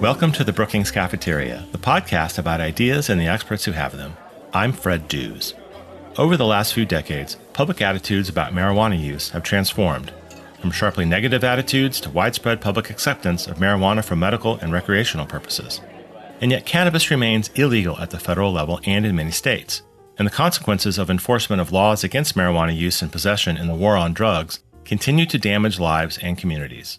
Welcome to the Brookings Cafeteria, the podcast about ideas and the experts who have them. I'm Fred Dews. Over the last few decades, public attitudes about marijuana use have transformed, from sharply negative attitudes to widespread public acceptance of marijuana for medical and recreational purposes. And yet, cannabis remains illegal at the federal level and in many states, and the consequences of enforcement of laws against marijuana use and possession in the war on drugs continue to damage lives and communities.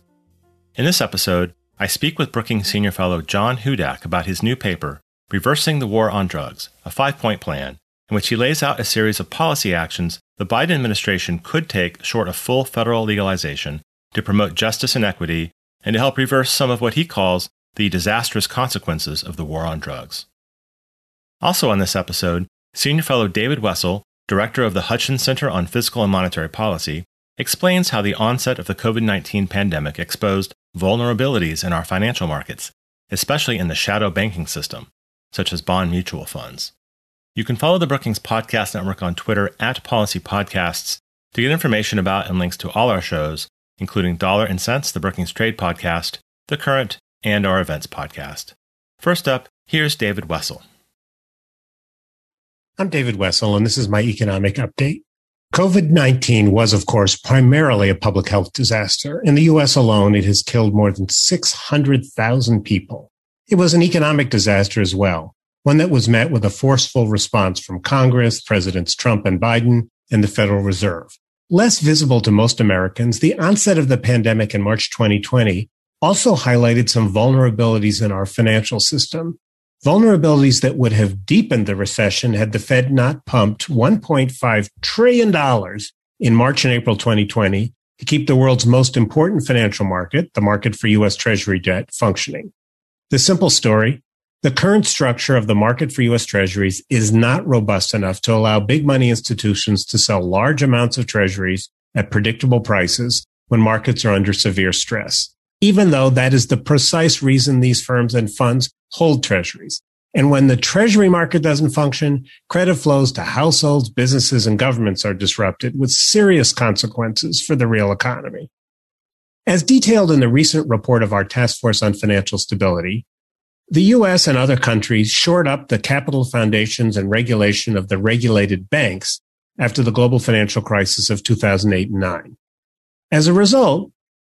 In this episode, I speak with Brookings Senior Fellow John Hudak about his new paper, Reversing the War on Drugs, a five point plan, in which he lays out a series of policy actions the Biden administration could take short of full federal legalization to promote justice and equity and to help reverse some of what he calls the disastrous consequences of the war on drugs. Also on this episode, Senior Fellow David Wessel, Director of the Hutchins Center on Fiscal and Monetary Policy, explains how the onset of the COVID 19 pandemic exposed vulnerabilities in our financial markets, especially in the shadow banking system, such as bond mutual funds. You can follow the Brookings Podcast Network on Twitter at Policy Podcasts to get information about and links to all our shows, including Dollar and Sense, the Brookings Trade Podcast, The Current, and our Events Podcast. First up, here's David Wessel. I'm David Wessel, and this is my economic update. COVID 19 was, of course, primarily a public health disaster. In the US alone, it has killed more than 600,000 people. It was an economic disaster as well, one that was met with a forceful response from Congress, Presidents Trump and Biden, and the Federal Reserve. Less visible to most Americans, the onset of the pandemic in March 2020 also highlighted some vulnerabilities in our financial system vulnerabilities that would have deepened the recession had the Fed not pumped $1.5 trillion in March and April 2020 to keep the world's most important financial market, the market for U.S. Treasury debt, functioning. The simple story the current structure of the market for U.S. Treasuries is not robust enough to allow big money institutions to sell large amounts of Treasuries at predictable prices when markets are under severe stress even though that is the precise reason these firms and funds hold treasuries. And when the treasury market doesn't function, credit flows to households, businesses, and governments are disrupted with serious consequences for the real economy. As detailed in the recent report of our Task Force on Financial Stability, the US and other countries shored up the capital foundations and regulation of the regulated banks after the global financial crisis of 2008 and 9. As a result,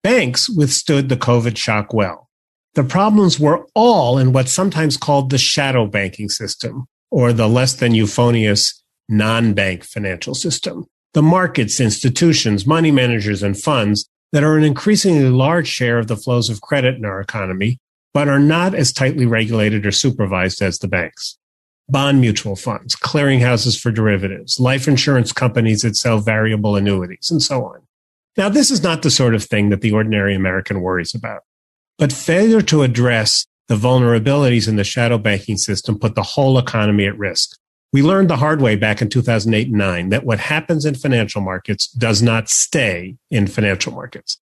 Banks withstood the COVID shock well. The problems were all in what's sometimes called the shadow banking system or the less than euphonious non-bank financial system. The markets, institutions, money managers, and funds that are an increasingly large share of the flows of credit in our economy, but are not as tightly regulated or supervised as the banks. Bond mutual funds, clearinghouses for derivatives, life insurance companies that sell variable annuities, and so on. Now, this is not the sort of thing that the ordinary American worries about, but failure to address the vulnerabilities in the shadow banking system put the whole economy at risk. We learned the hard way back in 2008 and 9 that what happens in financial markets does not stay in financial markets.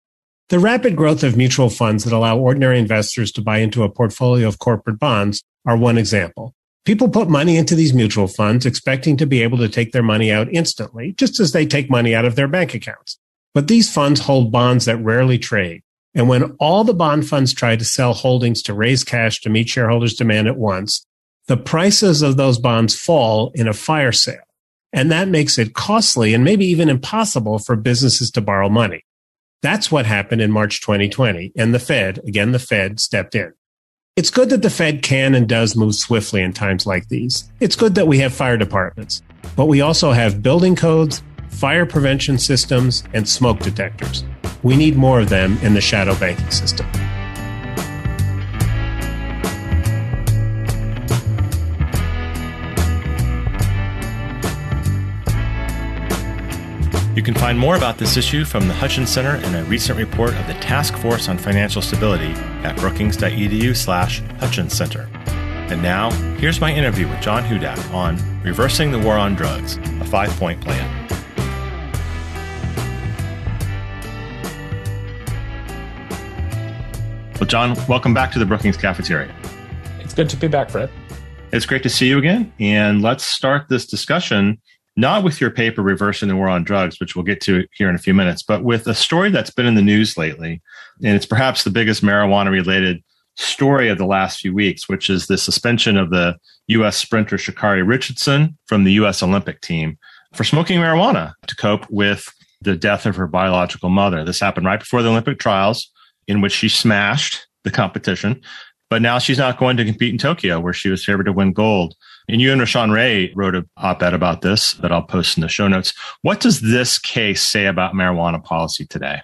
The rapid growth of mutual funds that allow ordinary investors to buy into a portfolio of corporate bonds are one example. People put money into these mutual funds expecting to be able to take their money out instantly, just as they take money out of their bank accounts. But these funds hold bonds that rarely trade. And when all the bond funds try to sell holdings to raise cash to meet shareholders' demand at once, the prices of those bonds fall in a fire sale. And that makes it costly and maybe even impossible for businesses to borrow money. That's what happened in March 2020. And the Fed, again, the Fed stepped in. It's good that the Fed can and does move swiftly in times like these. It's good that we have fire departments, but we also have building codes fire prevention systems, and smoke detectors. We need more of them in the shadow banking system. You can find more about this issue from the Hutchins Center in a recent report of the Task Force on Financial Stability at brookings.edu slash Hutchins Center. And now, here's my interview with John Hudak on Reversing the War on Drugs, a five-point plan. Well, John, welcome back to the Brookings Cafeteria. It's good to be back, Fred. It's great to see you again. And let's start this discussion not with your paper reversing the war on drugs, which we'll get to here in a few minutes, but with a story that's been in the news lately. And it's perhaps the biggest marijuana related story of the last few weeks, which is the suspension of the U.S. sprinter Sha'Carri Richardson from the U.S. Olympic team for smoking marijuana to cope with the death of her biological mother. This happened right before the Olympic trials, in which she smashed the competition. But now she's not going to compete in Tokyo, where she was favored to win gold. And you and Rashawn Ray wrote an op ed about this that I'll post in the show notes. What does this case say about marijuana policy today?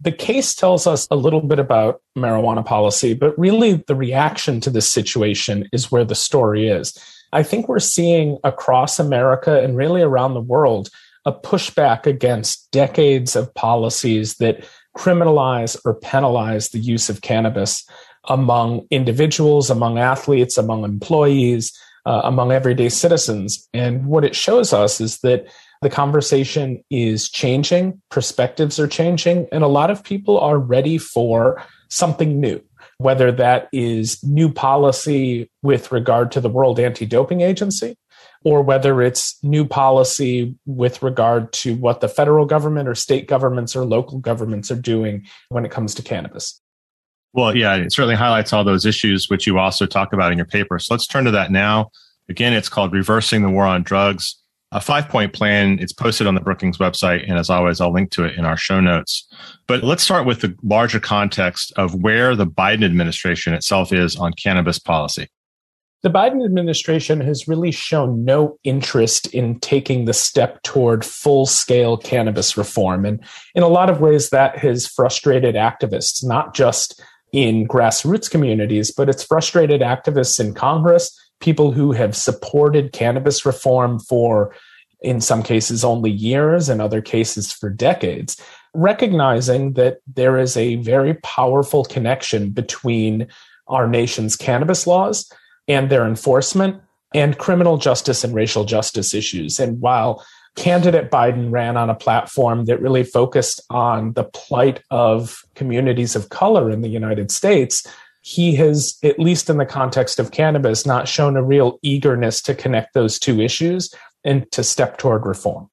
The case tells us a little bit about marijuana policy, but really the reaction to this situation is where the story is. I think we're seeing across America and really around the world a pushback against decades of policies that criminalize or penalize the use of cannabis among individuals, among athletes, among employees, uh, among everyday citizens. And what it shows us is that the conversation is changing, perspectives are changing, and a lot of people are ready for something new, whether that is new policy with regard to the World Anti Doping Agency, or whether it's new policy with regard to what the federal government or state governments or local governments are doing when it comes to cannabis. Well, yeah, it certainly highlights all those issues, which you also talk about in your paper. So let's turn to that now. Again, it's called Reversing the War on Drugs a five point plan. It's posted on the Brookings website. And as always, I'll link to it in our show notes. But let's start with the larger context of where the Biden administration itself is on cannabis policy. The Biden administration has really shown no interest in taking the step toward full scale cannabis reform. And in a lot of ways, that has frustrated activists, not just in grassroots communities, but it's frustrated activists in Congress people who have supported cannabis reform for, in some cases, only years, in other cases, for decades, recognizing that there is a very powerful connection between our nation's cannabis laws and their enforcement and criminal justice and racial justice issues. And while candidate Biden ran on a platform that really focused on the plight of communities of color in the United States, he has, at least in the context of cannabis, not shown a real eagerness to connect those two issues and to step toward reform.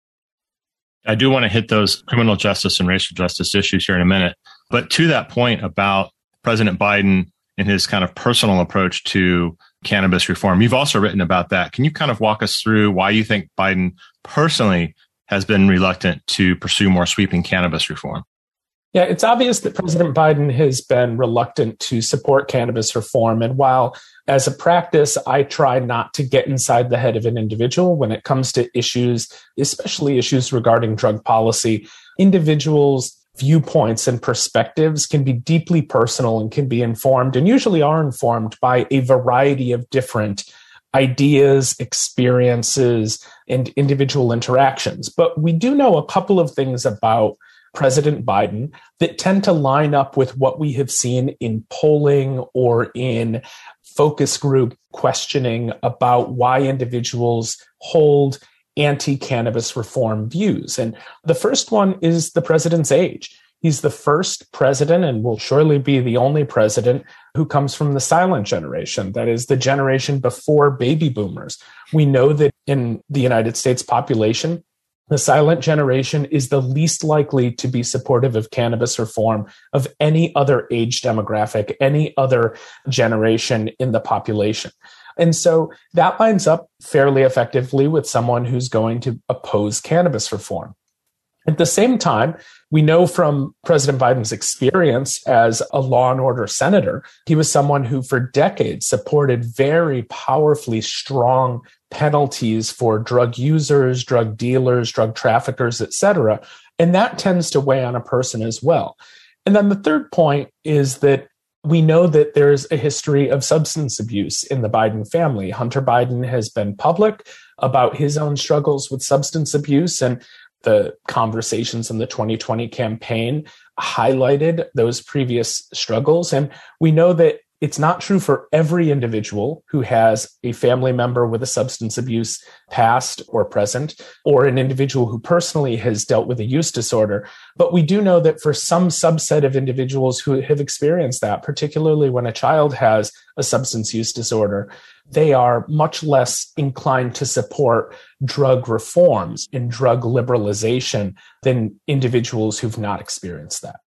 I do want to hit those criminal justice and racial justice issues here in a minute. But to that point about President Biden and his kind of personal approach to cannabis reform, you've also written about that. Can you kind of walk us through why you think Biden personally has been reluctant to pursue more sweeping cannabis reform? Yeah, it's obvious that President Biden has been reluctant to support cannabis reform. And while as a practice, I try not to get inside the head of an individual when it comes to issues, especially issues regarding drug policy, individuals' viewpoints and perspectives can be deeply personal and can be informed and usually are informed by a variety of different ideas, experiences, and individual interactions. But we do know a couple of things about President Biden that tend to line up with what we have seen in polling or in focus group questioning about why individuals hold anti cannabis reform views. And the first one is the president's age. He's the first president and will surely be the only president who comes from the silent generation. That is the generation before baby boomers. We know that in the United States population, the silent generation is the least likely to be supportive of cannabis reform of any other age demographic, any other generation in the population. And so that lines up fairly effectively with someone who's going to oppose cannabis reform. At the same time, we know from President Biden's experience as a law and order senator, he was someone who for decades supported very powerfully strong penalties for drug users, drug dealers, drug traffickers, et cetera. And that tends to weigh on a person as well. And then the third point is that we know that there's a history of substance abuse in the Biden family. Hunter Biden has been public about his own struggles with substance abuse, and the conversations in the 2020 campaign highlighted those previous struggles. And we know that It's not true for every individual who has a family member with a substance abuse past or present, or an individual who personally has dealt with a use disorder. But we do know that for some subset of individuals who have experienced that, particularly when a child has a substance use disorder, they are much less inclined to support drug reforms and drug liberalization than individuals who've not experienced that.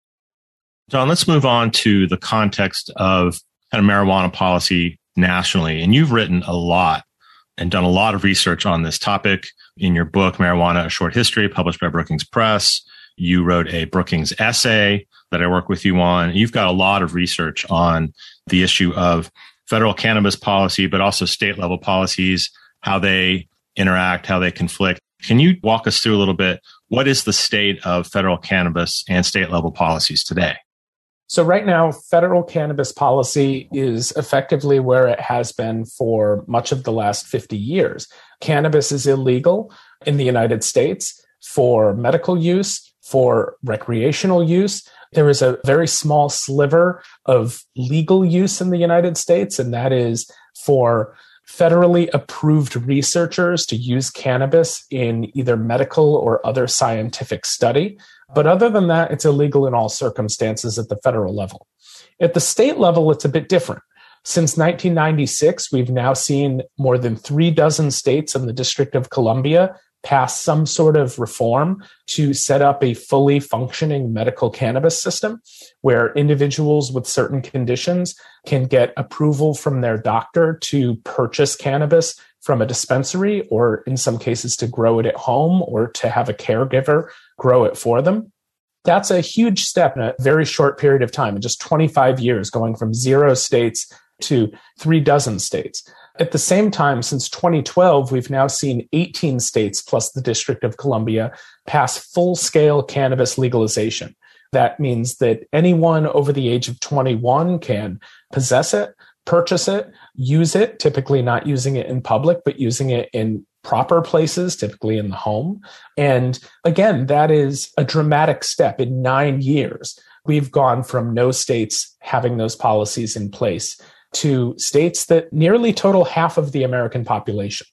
John, let's move on to the context of kind of marijuana policy nationally. And you've written a lot and done a lot of research on this topic in your book, Marijuana, A Short History, published by Brookings Press. You wrote a Brookings essay that I work with you on. You've got a lot of research on the issue of federal cannabis policy, but also state level policies, how they interact, how they conflict. Can you walk us through a little bit? What is the state of federal cannabis and state level policies today? So, right now, federal cannabis policy is effectively where it has been for much of the last 50 years. Cannabis is illegal in the United States for medical use, for recreational use. There is a very small sliver of legal use in the United States, and that is for federally approved researchers to use cannabis in either medical or other scientific study. But other than that, it's illegal in all circumstances at the federal level. At the state level, it's a bit different. Since 1996, we've now seen more than three dozen states and the District of Columbia pass some sort of reform to set up a fully functioning medical cannabis system where individuals with certain conditions can get approval from their doctor to purchase cannabis from a dispensary or in some cases to grow it at home or to have a caregiver grow it for them. That's a huge step in a very short period of time, in just 25 years, going from zero states to three dozen states. At the same time, since 2012, we've now seen 18 states plus the District of Columbia pass full scale cannabis legalization. That means that anyone over the age of 21 can possess it, purchase it, use it, typically not using it in public, but using it in proper places, typically in the home. And again, that is a dramatic step in nine years. We've gone from no states having those policies in place to states that nearly total half of the American population.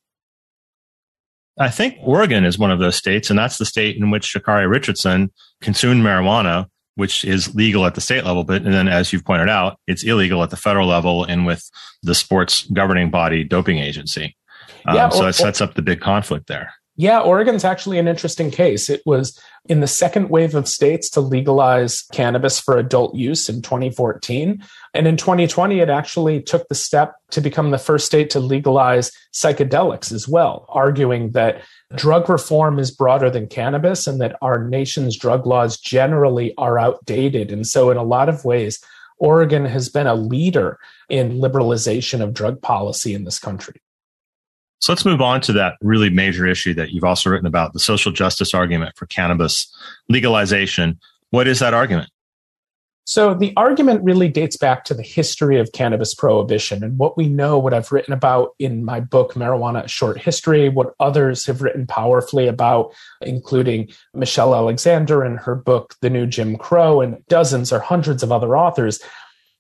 I think Oregon is one of those states, and that's the state in which Sha'Carri Richardson consumed marijuana, which is legal at the state level. But and then, as you've pointed out, it's illegal at the federal level and with the sports governing body doping agency. Um, yeah, so it sets up the big conflict there. Yeah, Oregon's actually an interesting case. It was in the second wave of states to legalize cannabis for adult use in 2014. And in 2020, it actually took the step to become the first state to legalize psychedelics as well, arguing that drug reform is broader than cannabis and that our nation's drug laws generally are outdated. And so, in a lot of ways, Oregon has been a leader in liberalization of drug policy in this country. So let's move on to that really major issue that you've also written about the social justice argument for cannabis legalization. What is that argument? So the argument really dates back to the history of cannabis prohibition and what we know, what I've written about in my book, Marijuana, A Short History, what others have written powerfully about, including Michelle Alexander in her book, The New Jim Crow, and dozens or hundreds of other authors,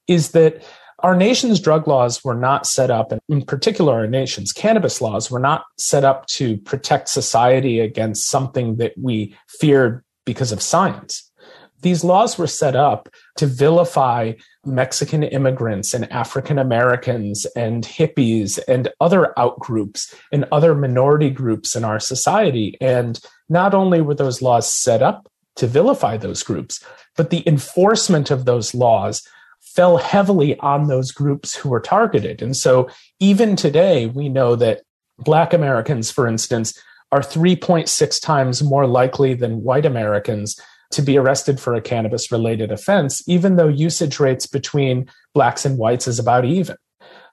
is that our nation's drug laws were not set up, and in particular, our nation's cannabis laws were not set up to protect society against something that we feared because of science. These laws were set up to vilify Mexican immigrants and African Americans and hippies and other outgroups and other minority groups in our society. And not only were those laws set up to vilify those groups, but the enforcement of those laws fell heavily on those groups who were targeted. And so even today, we know that Black Americans, for instance, are 3.6 times more likely than white Americans to be arrested for a cannabis related offense, even though usage rates between blacks and whites is about even.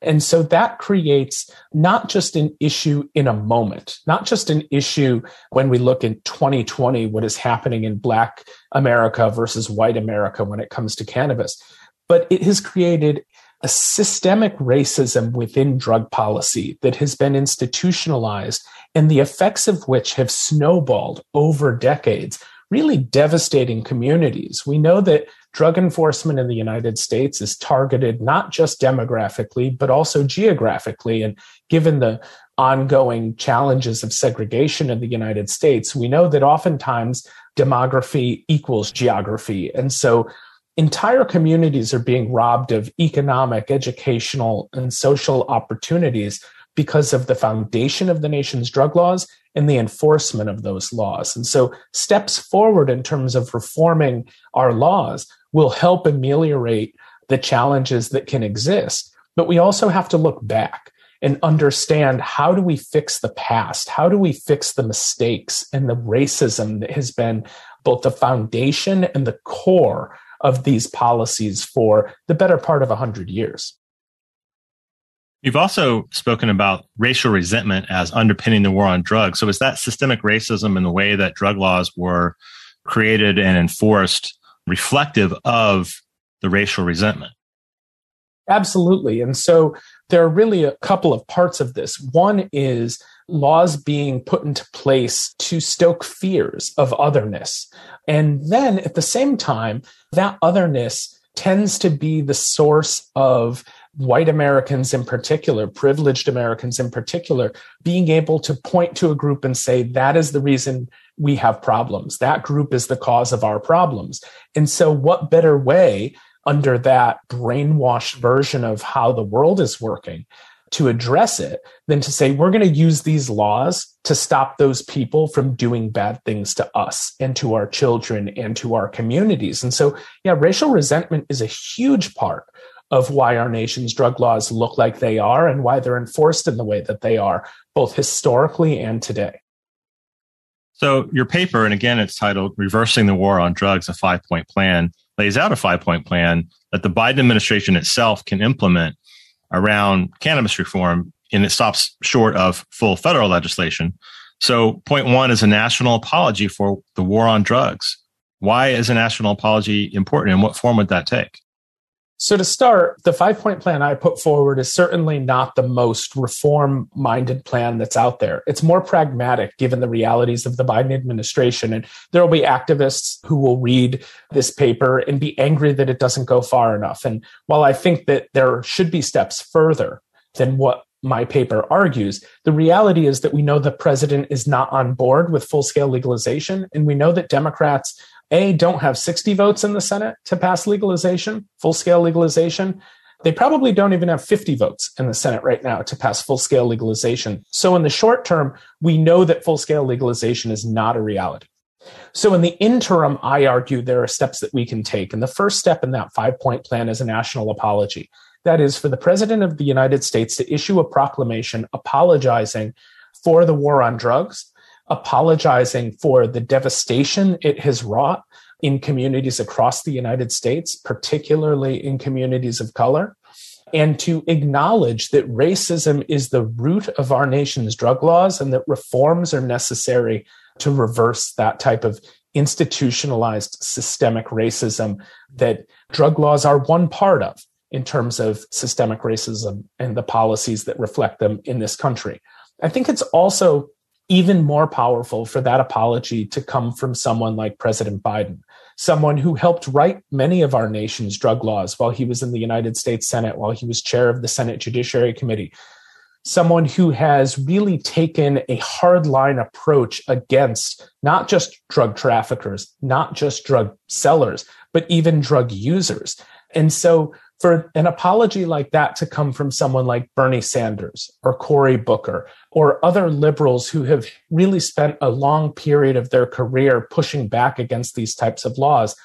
And so that creates not just an issue in a moment, not just an issue when we look in 2020, what is happening in Black America versus white America when it comes to cannabis, but it has created a systemic racism within drug policy that has been institutionalized and the effects of which have snowballed over decades, really devastating communities. We know that drug enforcement in the United States is targeted not just demographically, but also geographically. And given the ongoing challenges of segregation in the United States, we know that oftentimes demography equals geography. And so entire communities are being robbed of economic, educational, and social opportunities because of the foundation of the nation's drug laws and the enforcement of those laws. And so, steps forward in terms of reforming our laws will help ameliorate the challenges that can exist. But we also have to look back and understand how do we fix the past? How do we fix the mistakes and the racism that has been both the foundation and the core of these policies for the better part of 100 years? You've also spoken about racial resentment as underpinning the war on drugs. So, is that systemic racism in the way that drug laws were created and enforced reflective of the racial resentment? Absolutely. And so there are really a couple of parts of this. One is laws being put into place to stoke fears of otherness. And then at the same time, that otherness tends to be the source of white Americans in particular, privileged Americans in particular, being able to point to a group and say, that is the reason we have problems. That group is the cause of our problems. And so, what better way under that brainwashed version of how the world is working to address it than to say we're going to use these laws to stop those people from doing bad things to us and to our children and to our communities. And so, yeah, racial resentment is a huge part of why our nation's drug laws look like they are and why they're enforced in the way that they are, both historically and today. So, your paper, and again, it's titled Reversing the War on Drugs, a five point plan, lays out a five point plan that the Biden administration itself can implement around cannabis reform, and it stops short of full federal legislation. So, point one is a national apology for the war on drugs. Why is a national apology important, and what form would that take? So, to start, the five point plan I put forward is certainly not the most reform minded plan that's out there. It's more pragmatic given the realities of the Biden administration. And there will be activists who will read this paper and be angry that it doesn't go far enough. And while I think that there should be steps further than what my paper argues, the reality is that we know the president is not on board with full scale legalization. And we know that Democrats a, don't have 60 votes in the Senate to pass legalization, full scale legalization. They probably don't even have 50 votes in the Senate right now to pass full scale legalization. So, in the short term, we know that full scale legalization is not a reality. So, in the interim, I argue there are steps that we can take. And the first step in that five point plan is a national apology. That is for the President of the United States to issue a proclamation apologizing for the war on drugs apologizing for the devastation it has wrought in communities across the United States, particularly in communities of color, and to acknowledge that racism is the root of our nation's drug laws and that reforms are necessary to reverse that type of institutionalized systemic racism that drug laws are one part of in terms of systemic racism and the policies that reflect them in this country. I think it's also even more powerful for that apology to come from someone like President Biden, someone who helped write many of our nation's drug laws while he was in the United States Senate, while he was chair of the Senate Judiciary Committee, someone who has really taken a hardline approach against not just drug traffickers, not just drug sellers, but even drug users. And so for an apology like that to come from someone like Bernie Sanders or Cory Booker or other liberals who have really spent a long period of their career pushing back against these types of laws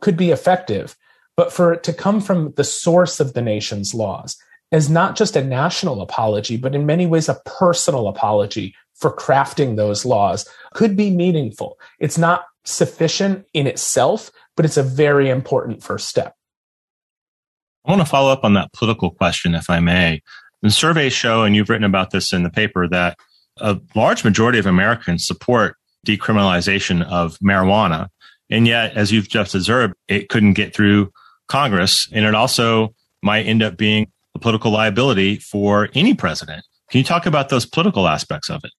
could be effective. But for it to come from the source of the nation's laws as not just a national apology, but in many ways a personal apology for crafting those laws could be meaningful. It's not sufficient in itself, but it's a very important first step. I want to follow up on that political question, if I may. The surveys show, and you've written about this in the paper, that a large majority of Americans support decriminalization of marijuana. And yet, as you've just observed, it couldn't get through Congress. And it also might end up being a political liability for any president. Can you talk about those political aspects of it?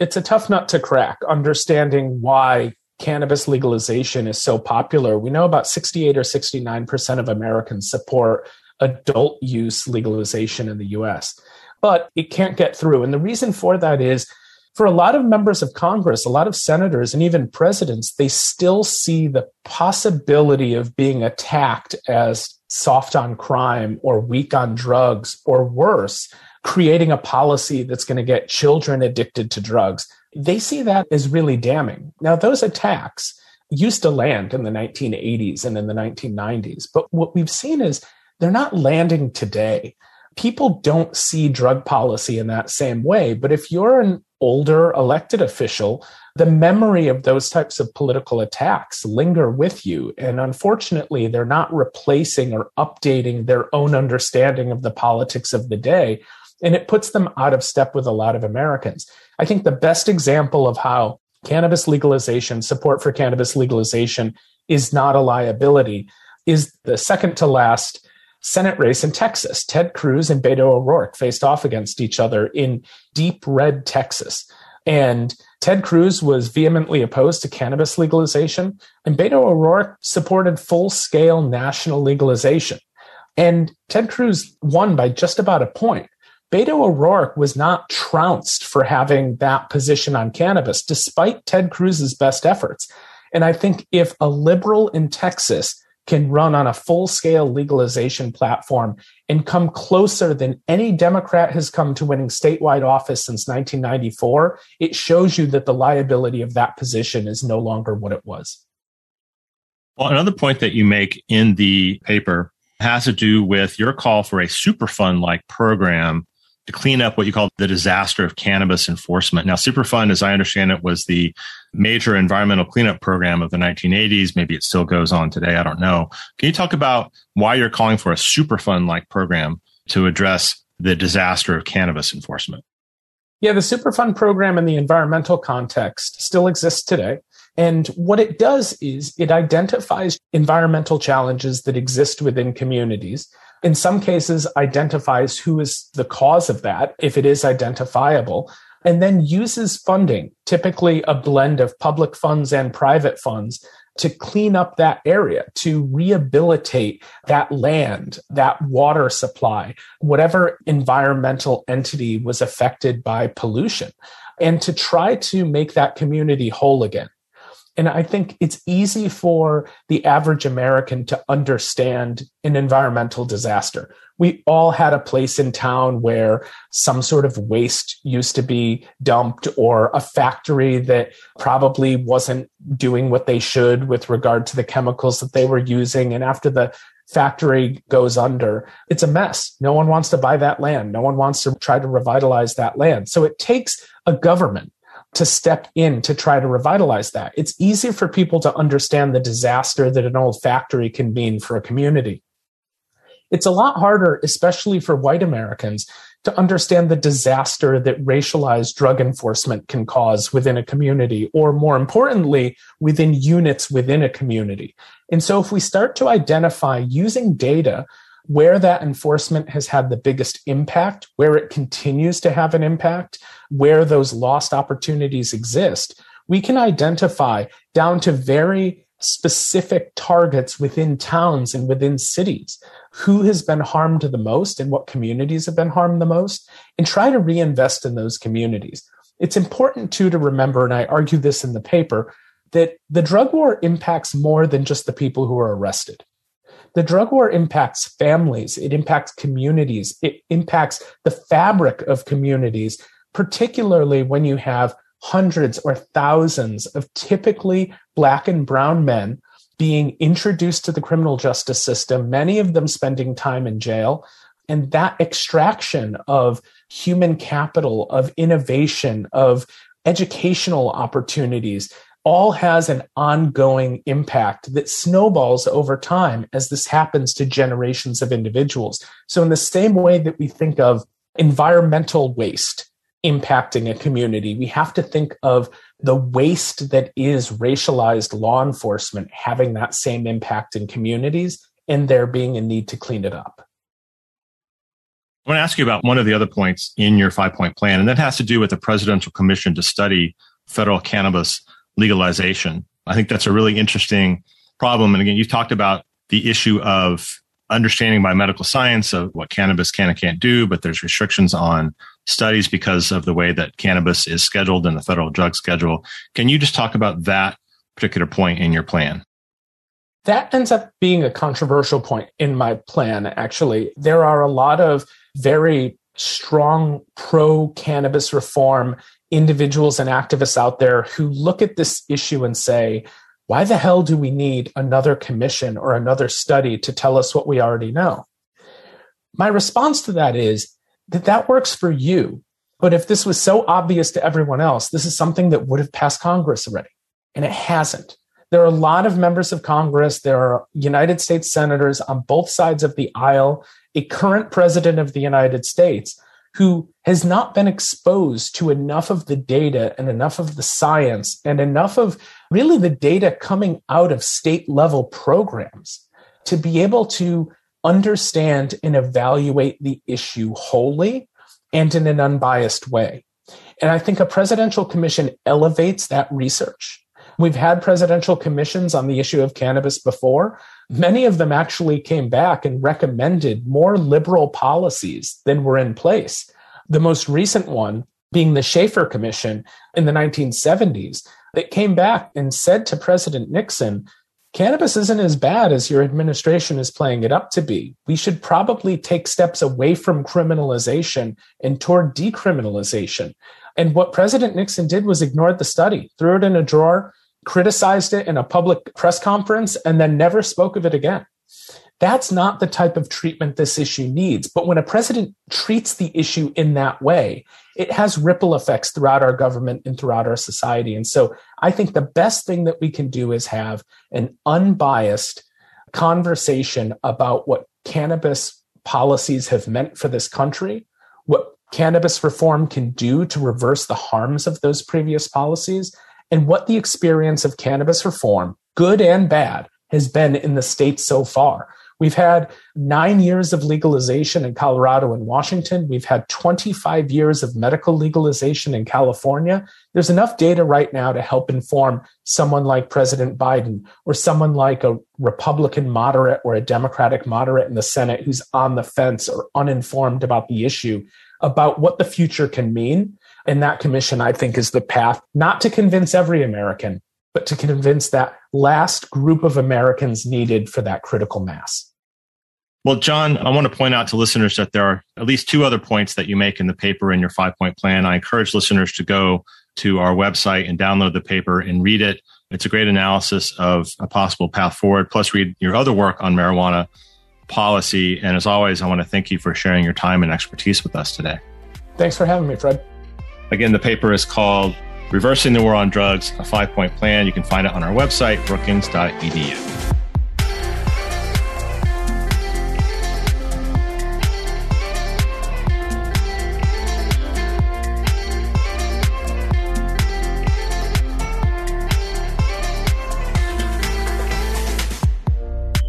It's a tough nut to crack, understanding why cannabis legalization is so popular. We know about 68 or 69% of Americans support adult use legalization in the US, but it can't get through. And the reason for that is for a lot of members of Congress, a lot of senators, and even presidents, they still see the possibility of being attacked as soft on crime or weak on drugs or worse, creating a policy that's going to get children addicted to drugs. They see that as really damning. Now, those attacks used to land in the 1980s and in the 1990s, but what we've seen is they're not landing today. People don't see drug policy in that same way. But if you're an older elected official, the memory of those types of political attacks linger with you. And unfortunately, they're not replacing or updating their own understanding of the politics of the day. And it puts them out of step with a lot of Americans. I think the best example of how cannabis legalization, support for cannabis legalization is not a liability is the second to last Senate race in Texas. Ted Cruz and Beto O'Rourke faced off against each other in deep red Texas. And Ted Cruz was vehemently opposed to cannabis legalization, and Beto O'Rourke supported full scale national legalization. And Ted Cruz won by just about a point. Beto O'Rourke was not trounced for having that position on cannabis, despite Ted Cruz's best efforts. And I think if a liberal in Texas can run on a full scale legalization platform and come closer than any Democrat has come to winning statewide office since 1994, it shows you that the liability of that position is no longer what it was. Well, another point that you make in the paper has to do with your call for a Superfund like program to clean up what you call the disaster of cannabis enforcement. Now, Superfund, as I understand it, was the major environmental cleanup program of the 1980s. Maybe it still goes on today. I don't know. Can you talk about why you're calling for a Superfund like program to address the disaster of cannabis enforcement? Yeah, the Superfund program in the environmental context still exists today. And what it does is it identifies environmental challenges that exist within communities in some cases identifies who is the cause of that, if it is identifiable, and then uses funding, typically a blend of public funds and private funds, to clean up that area, to rehabilitate that land, that water supply, whatever environmental entity was affected by pollution, and to try to make that community whole again. And I think it's easy for the average American to understand an environmental disaster. We all had a place in town where some sort of waste used to be dumped or a factory that probably wasn't doing what they should with regard to the chemicals that they were using. And after the factory goes under, it's a mess. No one wants to buy that land. No one wants to try to revitalize that land. So it takes a government to step in to try to revitalize that. It's easy for people to understand the disaster that an old factory can mean for a community. It's a lot harder, especially for white Americans, to understand the disaster that racialized drug enforcement can cause within a community, or more importantly, within units within a community. And so, if we start to identify using data where that enforcement has had the biggest impact, where it continues to have an impact, where those lost opportunities exist, we can identify down to very specific targets within towns and within cities who has been harmed the most and what communities have been harmed the most and try to reinvest in those communities. It's important too to remember, and I argue this in the paper, that the drug war impacts more than just the people who are arrested. The drug war impacts families, it impacts communities, it impacts the fabric of communities, particularly when you have hundreds or thousands of typically black and brown men being introduced to the criminal justice system, many of them spending time in jail. And that extraction of human capital, of innovation, of educational opportunities, all has an ongoing impact that snowballs over time as this happens to generations of individuals. So, in the same way that we think of environmental waste impacting a community, we have to think of the waste that is racialized law enforcement having that same impact in communities and there being a need to clean it up. I want to ask you about one of the other points in your five point plan, and that has to do with the Presidential Commission to study federal cannabis legalization. I think that's a really interesting problem. And again, you've talked about the issue of understanding by medical science of what cannabis can and can't do, but there's restrictions on studies because of the way that cannabis is scheduled in the federal drug schedule. Can you just talk about that particular point in your plan? That ends up being a controversial point in my plan, actually. There are a lot of very strong pro cannabis reform individuals and activists out there who look at this issue and say, why the hell do we need another commission or another study to tell us what we already know? My response to that is that that works for you. But if this was so obvious to everyone else, this is something that would have passed Congress already. And it hasn't. There are a lot of members of Congress. There are United States senators on both sides of the aisle, a current president of the United States who has not been exposed to enough of the data and enough of the science and enough of really the data coming out of state level programs to be able to understand and evaluate the issue wholly and in an unbiased way. And I think a presidential commission elevates that research. We've had presidential commissions on the issue of cannabis before. Many of them actually came back and recommended more liberal policies than were in place. The most recent one being the Shafer Commission in the 1970s that came back and said to President Nixon, cannabis isn't as bad as your administration is playing it up to be. We should probably take steps away from criminalization and toward decriminalization. And what President Nixon did was ignored the study, threw it in a drawer, criticized it in a public press conference, and then never spoke of it again. That's not the type of treatment this issue needs. But when a president treats the issue in that way, it has ripple effects throughout our government and throughout our society. And so I think the best thing that we can do is have an unbiased conversation about what cannabis policies have meant for this country, what cannabis reform can do to reverse the harms of those previous policies, and what the experience of cannabis reform, good and bad, has been in the state so far. We've had nine years of legalization in Colorado and Washington. We've had 25 years of medical legalization in California. There's enough data right now to help inform someone like President Biden or someone like a Republican moderate or a Democratic moderate in the Senate who's on the fence or uninformed about the issue about what the future can mean. And that commission, I think, is the path not to convince every American, but to convince that last group of Americans needed for that critical mass. Well, John, I want to point out to listeners that there are at least two other points that you make in the paper in your five point plan. I encourage listeners to go to our website and download the paper and read it. It's a great analysis of a possible path forward. Plus, read your other work on marijuana policy. And as always, I want to thank you for sharing your time and expertise with us today. Thanks for having me, Fred. Again, the paper is called Reversing the War on Drugs, a five point plan. You can find it on our website, brookings.edu.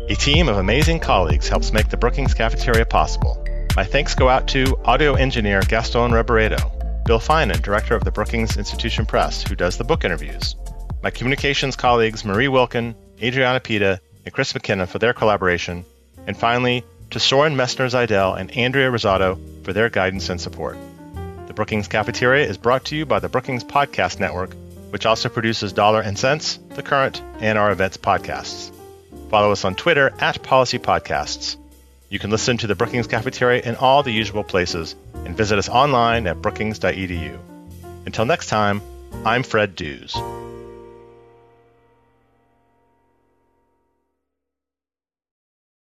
A team of amazing colleagues helps make the Brookings Cafeteria possible. My thanks go out to audio engineer Gaston Reboredo, Bill Finan, director of the Brookings Institution Press, who does the book interviews. My communications colleagues Marie Wilken, Adriana Pita, and Chris McKenna for their collaboration. And finally, to Soren Messner Zidell and Andrea Rosado for their guidance and support. The Brookings Cafeteria is brought to you by the Brookings Podcast Network, which also produces Dollar and Sense, The Current, and our events podcasts. Follow us on Twitter at Policy Podcasts. You can listen to the Brookings Cafeteria in all the usual places and visit us online at brookings.edu. Until next time, I'm Fred Dews.